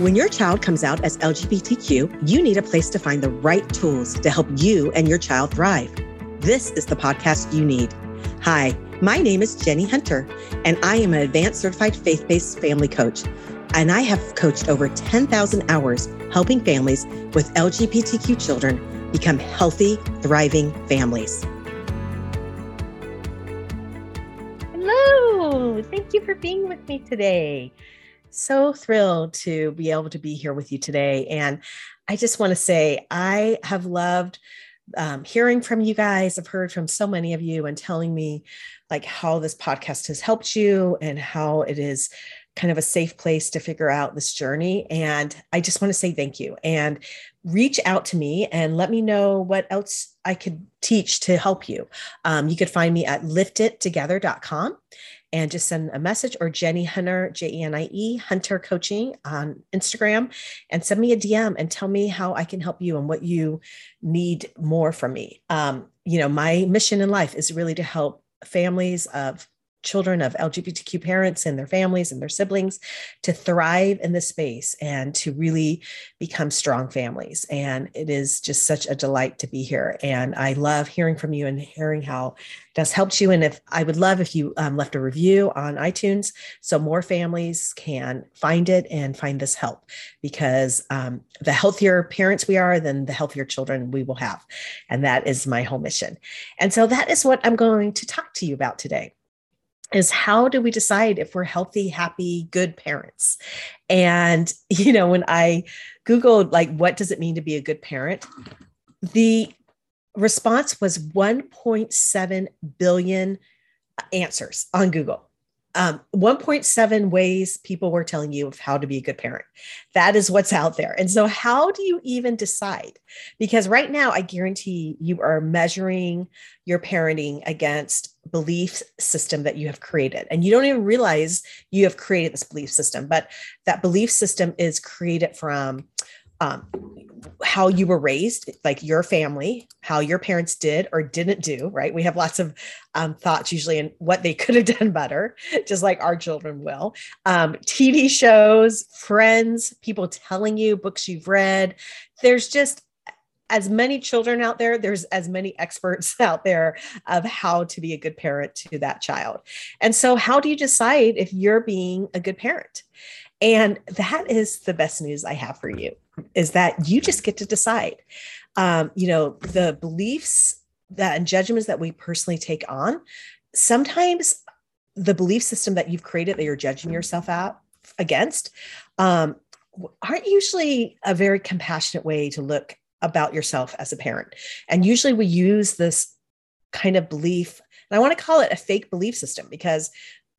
When your child comes out as LGBTQ, you need a place to find the right tools to help you and your child thrive. This is the podcast you need. Hi, my name is Jenie Hunter, and I am an advanced certified faith based family coach. And I have coached over 10,000 hours helping families with LGBTQ children become healthy, thriving families. Hello, thank you for being with me today so thrilled to be able to be here with you today. And I just want to say, I have loved um, hearing from you guys. I've heard from so many of you and telling me like how this podcast has helped you and how it is kind of a safe place to figure out this journey. And I just want to say thank you and reach out to me and let me know what else I could teach to help you. Um, you could find me at liftedtogether.com and just send a message or Jenie Hunter, J E N I E, Hunter Coaching on Instagram, and send me a DM and tell me how I can help you and what you need more from me. Um, you know, my mission in life is really to help families of children of LGBTQ parents and their families and their siblings to thrive in this space and to really become strong families. And it is just such a delight to be here. And I love hearing from you and hearing how this helped you. And if I would love if you um, left a review on iTunes so more families can find it and find this help because um, the healthier parents we are, then the healthier children we will have. And that is my whole mission. And so that is what I'm going to talk to you about today is how do we decide if we're healthy, happy, good parents? And, you know, when I Googled, like, what does it mean to be a good parent? The response was 1.7 billion answers on Google um, 1.7 ways people were telling you of how to be a good parent. That is what's out there. And so, how do you even decide? Because right now, I guarantee you are measuring your parenting against belief system that you have created and you don't even realize you have created this belief system but that belief system is created from um, how you were raised, like your family, how your parents did or didn't do, right? We have lots of um, thoughts usually in what they could have done better, just like our children will. Um, TV shows, friends, people telling you, books you've read. There's just as many children out there, there's as many experts out there of how to be a good parent to that child. And so, how do you decide if you're being a good parent? And that is the best news I have for you is that you just get to decide. Um, you know, the beliefs that and judgments that we personally take on, sometimes the belief system that you've created that you're judging yourself out against um, aren't usually a very compassionate way to look about yourself as a parent. And usually we use this kind of belief, and I want to call it a fake belief system because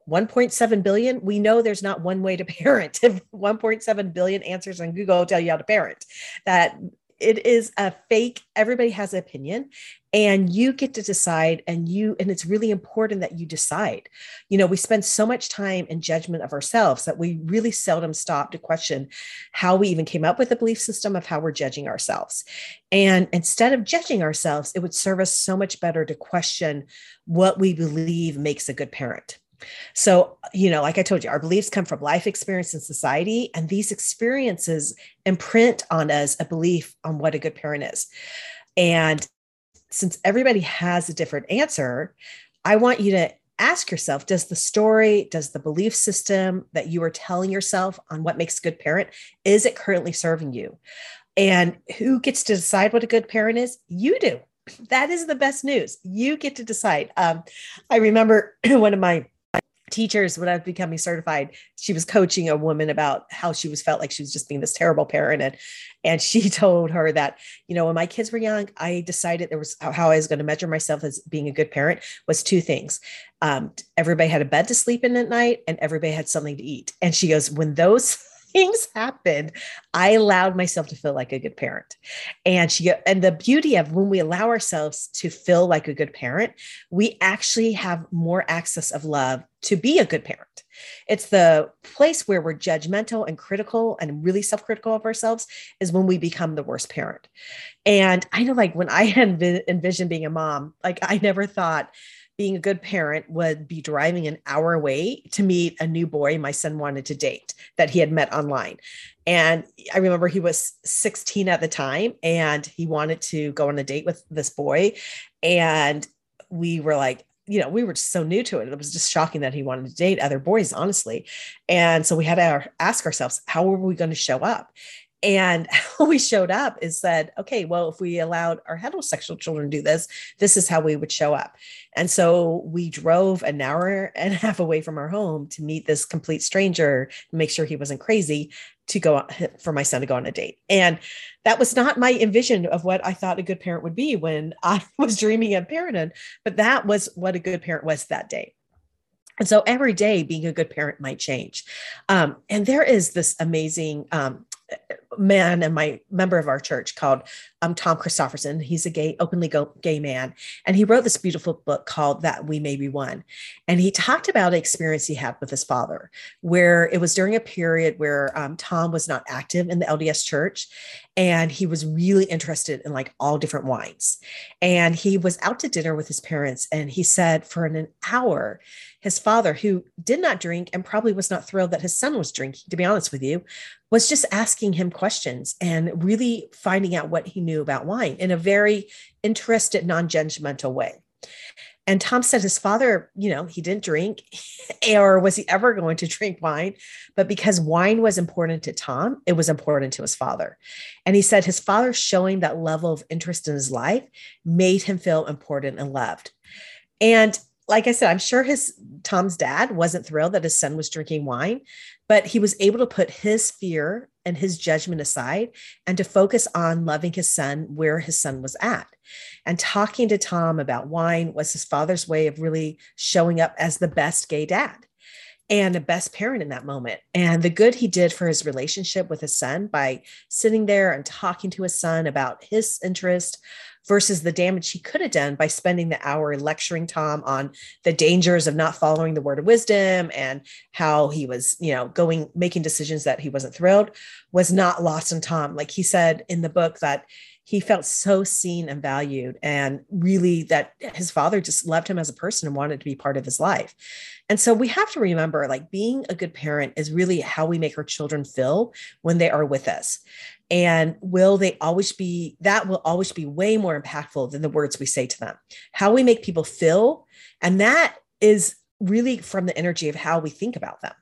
1.7 billion we know there's not one way to parent if 1.7 billion answers on google tell you how to parent that it is a fake everybody has an opinion and you get to decide and you and it's really important that you decide. You know we spend so much time in judgment of ourselves that we really seldom stop to question how we even came up with the belief system of how we're judging ourselves. And instead of judging ourselves it would serve us so much better to question what we believe makes a good parent so, you know, like I told you, our beliefs come from life experience and society, and these experiences imprint on us a belief on what a good parent is. And since everybody has a different answer, I want you to ask yourself does the story does the belief system that you are telling yourself on what makes a good parent is it currently serving you? And who gets to decide what a good parent is? You do. That is the best news. You get to decide. Um, i remember one of my teachers when I was becoming certified, she was coaching a woman about how she was felt like she was just being this terrible parent. And, and she told her that, you know, when my kids were young, I decided there was how I was going to measure myself as being a good parent was two things. Um, everybody had a bed to sleep in at night and everybody had something to eat. And she goes, when those things happened, I allowed myself to feel like a good parent. And she and the beauty of when we allow ourselves to feel like a good parent, we actually have more access of love to be a good parent. It's the place where we're judgmental and critical and really self-critical of ourselves is when we become the worst parent. And I know like when I envisioned being a mom, like I never thought being a good parent would be driving an hour away to meet a new boy my son wanted to date that he had met online. And I remember he was 16 at the time and he wanted to go on a date with this boy. And we were like, you know, we were just so new to it. It was just shocking that he wanted to date other boys, honestly. And so we had to ask ourselves, how are we going to show up? And how we showed up is said, okay, well, if we allowed our heterosexual children to do this, this is how we would show up. And so we drove an hour and a half away from our home to meet this complete stranger, make sure he wasn't crazy to go for my son to go on a date. And that was not my envision of what I thought a good parent would be when I was dreaming of parenthood, but that was what a good parent was that day. And so every day being a good parent might change. Um, and there is this amazing um, man and my member of our church called um, Tom Christofferson. He's a gay, openly go, gay man. And he wrote this beautiful book called That We May Be One. And he talked about an experience he had with his father, where it was during a period where um, Tom was not active in the LDS church. And he was really interested in like all different wines. And he was out to dinner with his parents. And he said for an hour, his father, who did not drink and probably was not thrilled that his son was drinking, to be honest with you, was just asking him questions and really finding out what he knew about wine in a very interested, non judgmental way. And Tom said his father, you know, he didn't drink, or was he ever going to drink wine? But because wine was important to Tom, it was important to his father. And he said his father showing that level of interest in his life made him feel important and loved. And like I said, I'm sure his Tom's dad wasn't thrilled that his son was drinking wine, but he was able to put his fear and his judgment aside and to focus on loving his son where his son was at. And talking to Tom about wine was his father's way of really showing up as the best gay dad and the best parent in that moment. And the good he did for his relationship with his son by sitting there and talking to his son about his interest, versus the damage he could have done by spending the hour lecturing Tom on the dangers of not following the word of wisdom and how he was, you know, going making decisions that he wasn't thrilled was not lost on Tom. Like he said in the book that he felt so seen and valued and really that his father just loved him as a person and wanted to be part of his life and so we have to remember like being a good parent is really how we make our children feel when they are with us and will they always be that will always be way more impactful than the words we say to them. How we make people feel and that is really from the energy of how we think about them.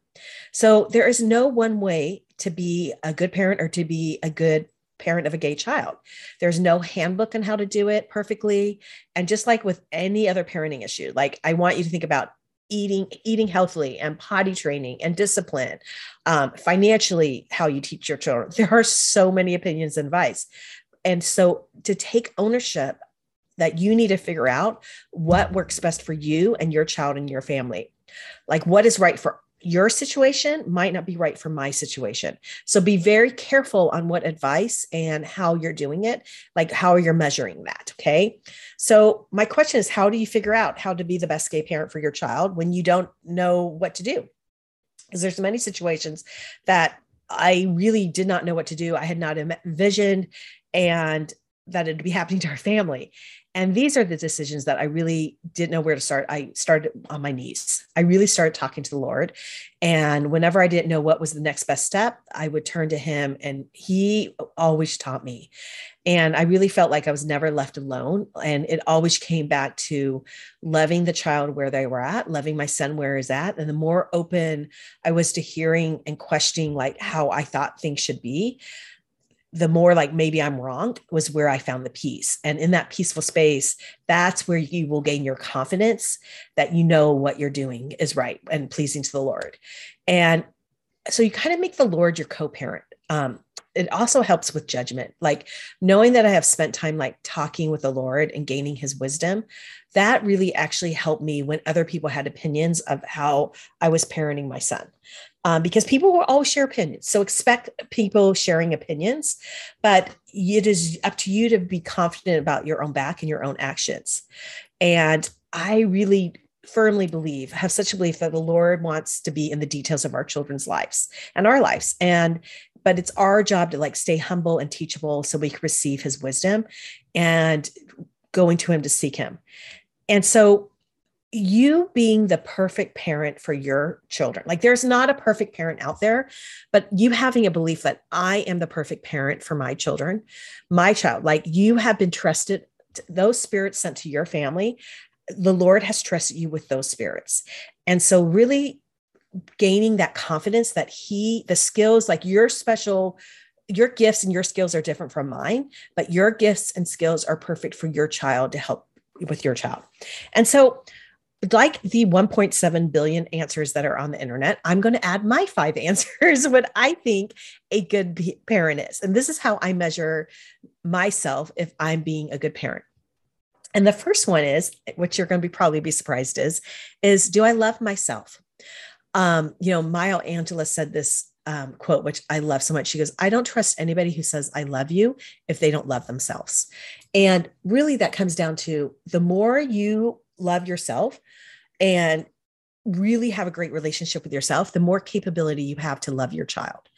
So there is no one way to be a good parent or to be a good parent of a gay child. There's no handbook on how to do it perfectly. And just like with any other parenting issue like i want you to think about eating eating healthily and potty training and discipline um, financially how you teach your children. There are so many opinions and advice. And so to take ownership that you need to figure out what works best for you and your child and your family. Like what is right for your situation might not be right for my situation. So be very careful on what advice and how you're doing it, like how you're measuring that. Okay. So my question is how do you figure out how to be the best gay parent for your child when you don't know what to do? Because there's many situations that I really did not know what to do. I had not envisioned and that it'd be happening to our family. And these are the decisions that I really didn't know where to start. I started on my knees. I really started talking to the Lord. And whenever I didn't know what was the next best step, I would turn to Him, and He always taught me. And I really felt like I was never left alone. And it always came back to loving the child where they were at, loving my son where he's at. And the more open I was to hearing and questioning, like how I thought things should be, the more like maybe I'm wrong was where I found the peace. And in that peaceful space, that's where you will gain your confidence that you know what you're doing is right and pleasing to the Lord. And so you kind of make the Lord your co parent. Um, it also helps with judgment, like knowing that I have spent time like talking with the Lord and gaining his wisdom. That really actually helped me when other people had opinions of how I was parenting my son um, because people will always share opinions. So expect people sharing opinions, but it is up to you to be confident about your own back and your own actions. And I really firmly believe, have such a belief that the Lord wants to be in the details of our children's lives and our lives. And but it's our job to like stay humble and teachable so we can receive his wisdom and going to him to seek him. And so you being the perfect parent for your children. Like there's not a perfect parent out there, but you having a belief that I am the perfect parent for my children, my child, like you have been trusted, those spirits sent to your family, the Lord has trusted you with those spirits. And so, really gaining that confidence that He, the skills, like your special your gifts and your skills are different from mine, but your gifts and skills are perfect for your child to help with your child. And so like the 1.7 billion answers that are on the internet, I'm going to add my five answers what I think a good parent is. And this is how I measure myself if I'm being a good parent. And the first one is, which you're going to be probably be surprised is, is do I love myself? Um, you know, Maya Angelou said this um, quote, which I love so much. She goes, I don't trust anybody who says I love you if they don't love themselves. And really, that comes down to the more you love yourself and really have a great relationship with yourself, the more capability you have to love your child.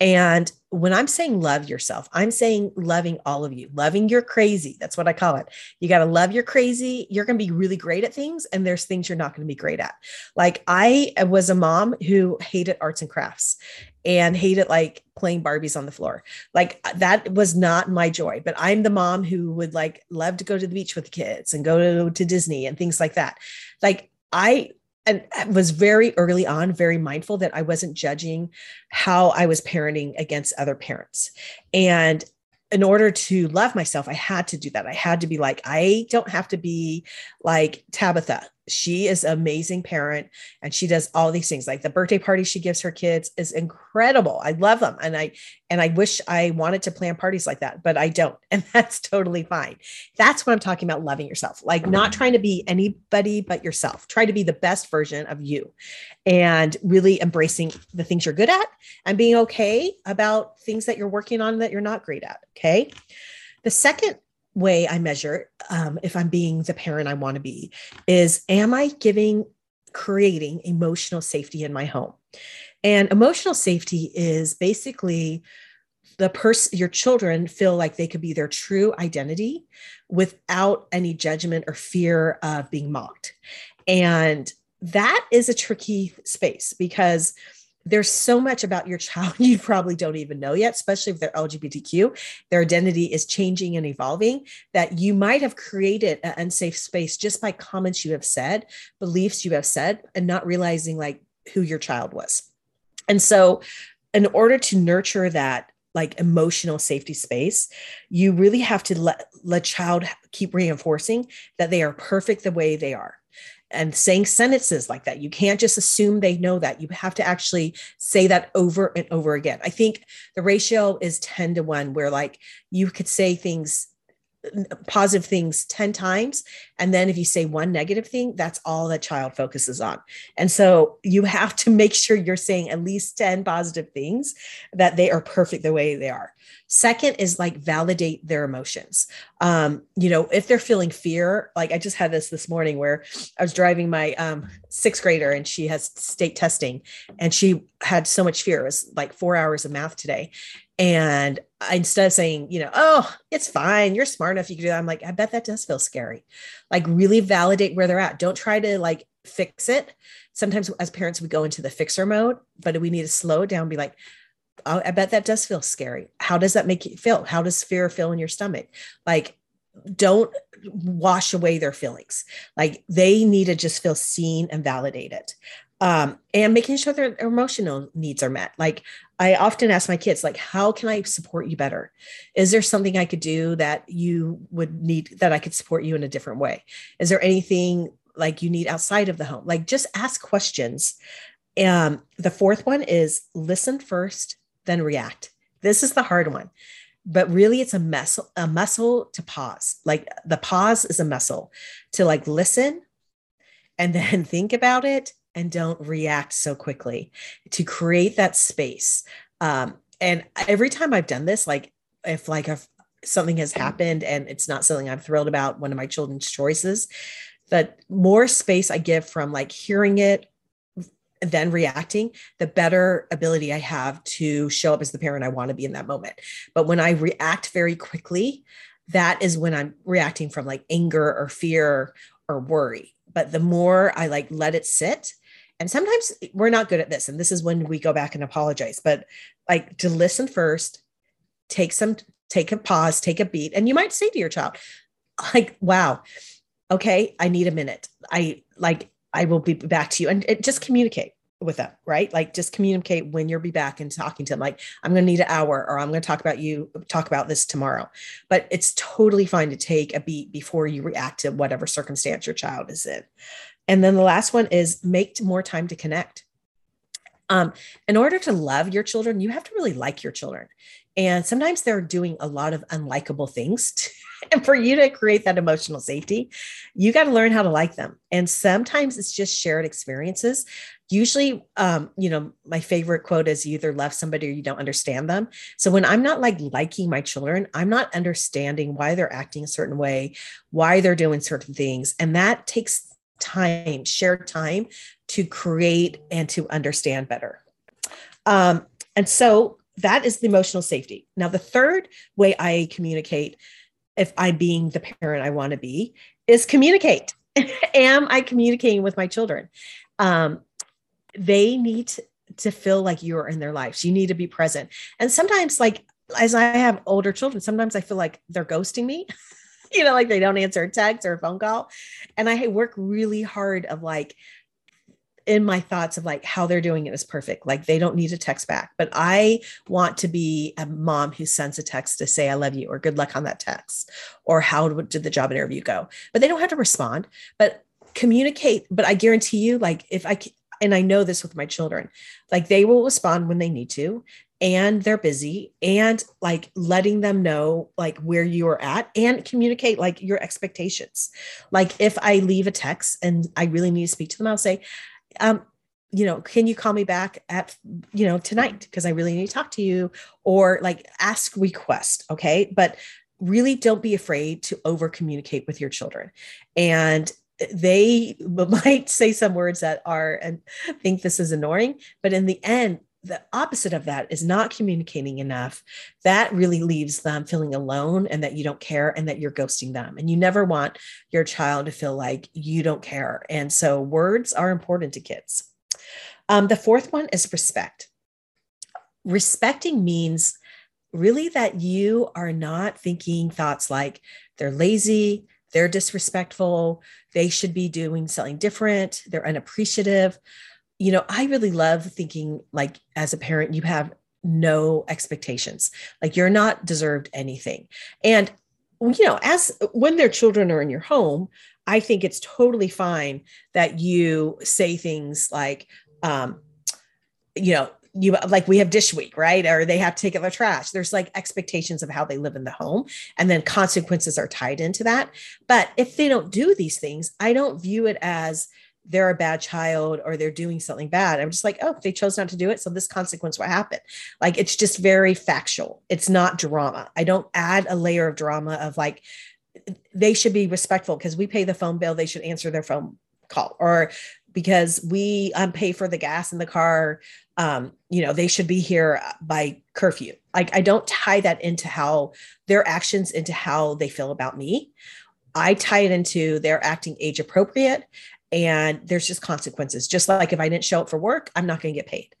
And when I'm saying love yourself, I'm saying loving all of you, loving your crazy. That's what I call it. You got to love your crazy. You're going to be really great at things, and there's things you're not going to be great at. Like I was a mom who hated arts and crafts and hated like playing Barbies on the floor. Like that was not my joy, but I'm the mom who would like love to go to the beach with the kids and go to, to Disney and things like that. Like I and was very early on very mindful that I wasn't judging how I was parenting against other parents. And in order to love myself, I had to do that. I had to be like, I don't have to be like Tabitha she is an amazing parent and she does all these things like the birthday party she gives her kids is incredible. I love them and i and i wish i wanted to plan parties like that but i don't and that's totally fine. That's what i'm talking about loving yourself like not mm-hmm. trying to be anybody but yourself. Try to be the best version of you and really embracing the things you're good at and being okay about things that you're working on that you're not great at okay? The second way I measure um, if I'm being the parent I want to be is am I giving, creating emotional safety in my home? And emotional safety is basically the person, your children feel like they could be their true identity without any judgment or fear of being mocked. And that is a tricky space because there's so much about your child you probably don't even know yet, especially if they're LGBTQ. Their identity is changing and evolving, that you might have created an unsafe space just by comments you have said, beliefs you have said, and not realizing like who your child was. And so, in order to nurture that like emotional safety space, you really have to let let child keep reinforcing that they are perfect the way they are and saying sentences like that. You can't just assume they know that. You have to actually say that over and over again. I think the ratio is 10 to 1, where like you could say things positive things 10 times and then if you say one negative thing that's all that child focuses on. And so you have to make sure you're saying at least 10 positive things that they are perfect the way they are. Second is like validate their emotions. Um you know if they're feeling fear like i just had this this morning where i was driving my um sixth grader and she has state testing and she had so much fear. It was like four hours of math today and instead of saying, you know, oh, it's fine, you're smart enough, you can do that. I'm like, I bet that does feel scary. Like, really validate where they're at. Don't try to like fix it. Sometimes as parents, we go into the fixer mode, but we need to slow down, be like, oh, I bet that does feel scary. How does that make you feel? How does fear feel in your stomach? Like, don't wash away their feelings. Like, they need to just feel seen and validated um, and making sure their emotional needs are met. Like I often ask my kids, like, how can I support you better? Is there something I could do that you would need that I could support you in a different way? Is there anything like you need outside of the home? Like just ask questions. Um, the fourth one is listen first, then react. This is the hard one but really it's a muscle a muscle to pause like the pause is a muscle to like listen and then think about it and don't react so quickly to create that space um, and every time i've done this like if like if something has happened and it's not something i'm thrilled about one of my children's choices that more space i give from like hearing it then reacting, the better ability I have to show up as the parent I want to be in that moment. But when I react very quickly, that is when I'm reacting from like anger or fear or worry but the more I like let it sit, and sometimes we're not good at this, and this is when we go back and apologize, but like to listen first, take some, take a pause, take a beat, and you might say to your child, like, wow, okay, I need a minute. I like, I will be back to you, and it, just communicate with them, right? Like just communicate when you'll be back and talking to them. Like, I'm going to need an hour or I'm going to talk about you, talk about this tomorrow. But it's totally fine to take a beat before you react to whatever circumstance your child is in. And then the last one is make more time to connect. Um, in order to love your children, you have to really like your children. And sometimes they're doing a lot of unlikable things. To, and for you to create that emotional safety, you got to learn how to like them. And sometimes it's just shared experiences usually um, you know my favorite quote is you either love somebody or you don't understand them so when i'm not like liking my children i'm not understanding why they're acting a certain way why they're doing certain things and that takes time shared time to create and to understand better um, and so that is the emotional safety now the third way i communicate if i'm being the parent i want to be is communicate am i communicating with my children um, they need to, to feel like you're in their lives. You need to be present. And sometimes, like, as I have older children, sometimes I feel like they're ghosting me. you know, like they don't answer a text or a phone call. And I work really hard of like in my thoughts of like how they're doing it is perfect. Like they don't need a text back, but I want to be a mom who sends a text to say, I love you, or good luck on that text, or how did the job interview go? But they don't have to respond, but communicate. But I guarantee you, like if I, and I know this with my children, like they will respond when they need to and they're busy and like letting them know like where you are at and communicate like your expectations. Like if I leave a text and I really need to speak to them, I'll say, um, you know, can you call me back at, you know, tonight? Because I really need to talk to you or like ask request. Okay. But really don't be afraid to over communicate with your children. And they might say some words that are and think this is annoying, but in the end, the opposite of that is not communicating enough. That really leaves them feeling alone and that you don't care and that you're ghosting them. And you never want your child to feel like you don't care. And so words are important to kids. Um, the fourth one is respect. Respecting means really that you are not thinking thoughts like they're lazy, they're disrespectful, they should be doing something different, they're unappreciative. You know, I really love thinking like as a parent, you have no expectations, like you're not deserved anything. And, you know, as when their children are in your home, I think it's totally fine that you say things like, um, you know, you like we have dish week right? Or they have to take out their trash. There's like expectations of how they live in the home and then consequences are tied into that. But if they don't do these things i don't view it as they're a bad child or they're doing something bad i'm just like oh they chose not to do it so this consequence what happened like it's just very factual it's not drama i don't add a layer of drama of like they should be respectful because we pay the phone bill they should answer their phone call or because we um, pay for the gas in the car um, you know, they should be here by curfew. Like I don't tie that into how their actions into how they feel about me. I tie it into they're acting age appropriate and there's just consequences. Just like if I didn't show up for work, I'm not going to get paid.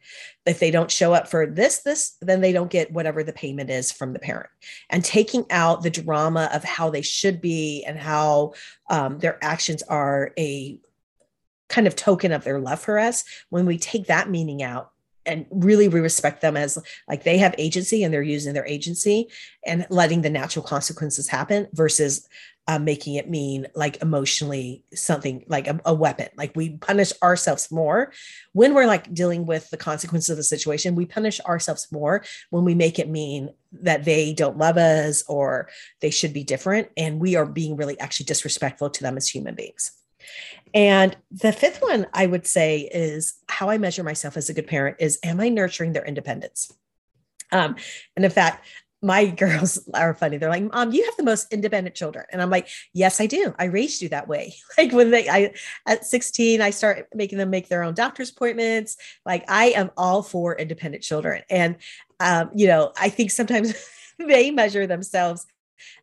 If they don't show up for this, this, then they don't get whatever the payment is from the parent. And taking out the drama of how they should be and how um, their actions are a kind of token of their love for us, when we take that meaning out, and really we respect them as like they have agency and they're using their agency and letting the natural consequences happen versus uh, making it mean like emotionally something like a, a, weapon. Like we punish ourselves more. When we're like dealing with the consequences of the situation we punish ourselves more when we make it mean that they don't love us or they should be different and we are being really actually disrespectful to them as human beings. And the fifth one I would say is how I measure myself as a good parent is am I nurturing their independence? Um, and in fact, my girls are funny. They're like, Mom, you have the most independent children. And I'm like, Yes, I do. I raised you that way. Like when they I at 16, I start making them make their own doctor's appointments. Like I am all for independent children. And um, you know, I think sometimes they measure themselves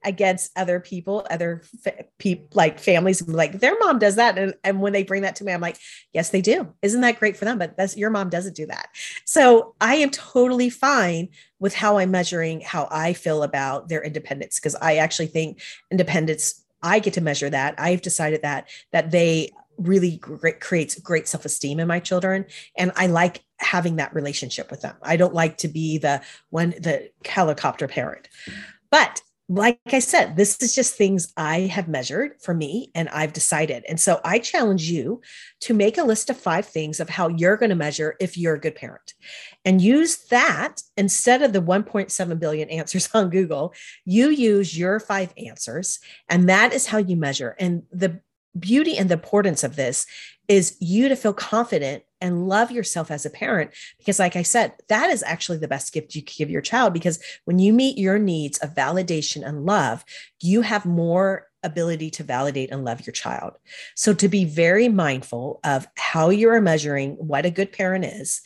against other people, other fa- pe- like families, like their mom does that. And, and when they bring that to me, I'm like, yes, they do. Isn't that great for them? But that's your mom doesn't do that. So I am totally fine with how I'm measuring how I feel about their independence because I actually think independence I get to measure that. I've decided that that they really great, creates great self-esteem in my children and i like having that relationship with them i don't like to be the one the helicopter parent but like I said, this is just things I have measured for me and I've decided. And so I challenge you to make a list of five things of how you're going to measure if you're a good parent and use that instead of the 1.7 billion answers on Google. You use your five answers, and that is how you measure. And the beauty and the importance of this is you to feel confident and love yourself as a parent. Because like i said that is actually the best gift you can give your child because when you meet your needs of validation and love you have more ability to validate and love your child. So to be very mindful of how you are measuring what a good parent is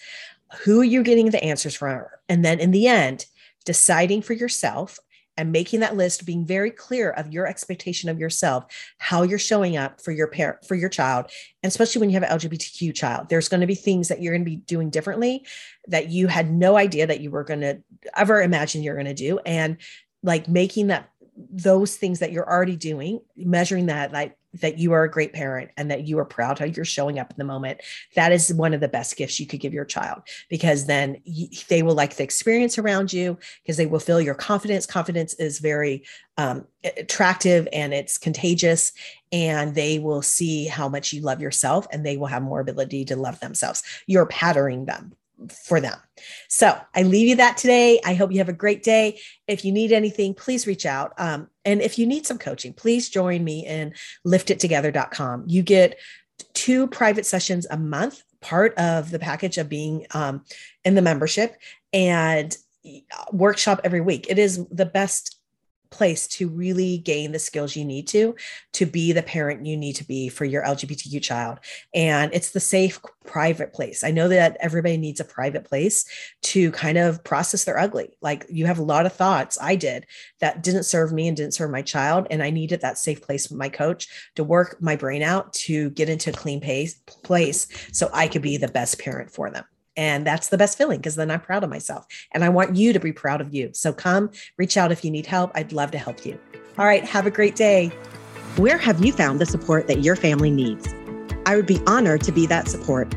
who you're getting the answers from and then in the end deciding for yourself and making that list being very clear of your expectation of yourself how you're showing up for your parent for your child and especially when you have an lgbtq child. There's going to be things that you're going to be doing differently that you had no idea that you were going to ever imagine you're going to do. And like making that those things that you're already doing measuring that like that you are a great parent and that you are proud how you're showing up in the moment that is one of the best gifts you could give your child because then they will like the experience around you because they will feel your confidence. Confidence is very um, attractive and it's contagious and they will see how much you love yourself and they will have more ability to love themselves. You're patterning them for them. So I leave you that today. I hope you have a great day. If you need anything, please reach out. Um, and if you need some coaching, please join me in liftedtogether.com. You get two private sessions a month, part of the package of being um, in the membership, and uh, workshop every week. It is the best place to really gain the skills you need to to be the parent you need to be for your lgbtq child. And it's the safe private place. I know that everybody needs a private place to kind of process their ugly. Like you have a lot of thoughts i did that didn't serve me and didn't serve my child. And i needed that safe place with my coach to work my brain out to get into a clean pace, place so i could be the best parent for them and that's the best feeling because then I'm proud of myself. And I want you to be proud of you. So come reach out if you need help. I'd love to help you. All right. Have a great day. Where have you found the support that your family needs? I would be honored to be that support.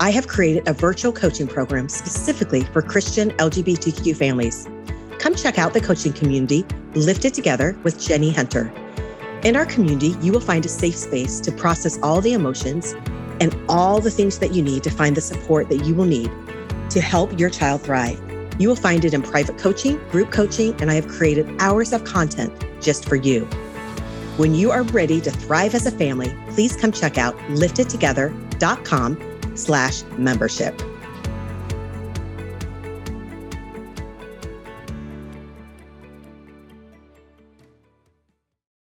I have created a virtual coaching program specifically for Christian LGBTQ families. Come check out the coaching community, Lifted Together with Jenie Hunter. In our community, you will find a safe space to process all the emotions and all the things that you need to find the support that you will need to help your child thrive. You will find it in private coaching, group coaching, and I have created hours of content just for you. When you are ready to thrive as a family, please come check out liftedtogether.com slash membership.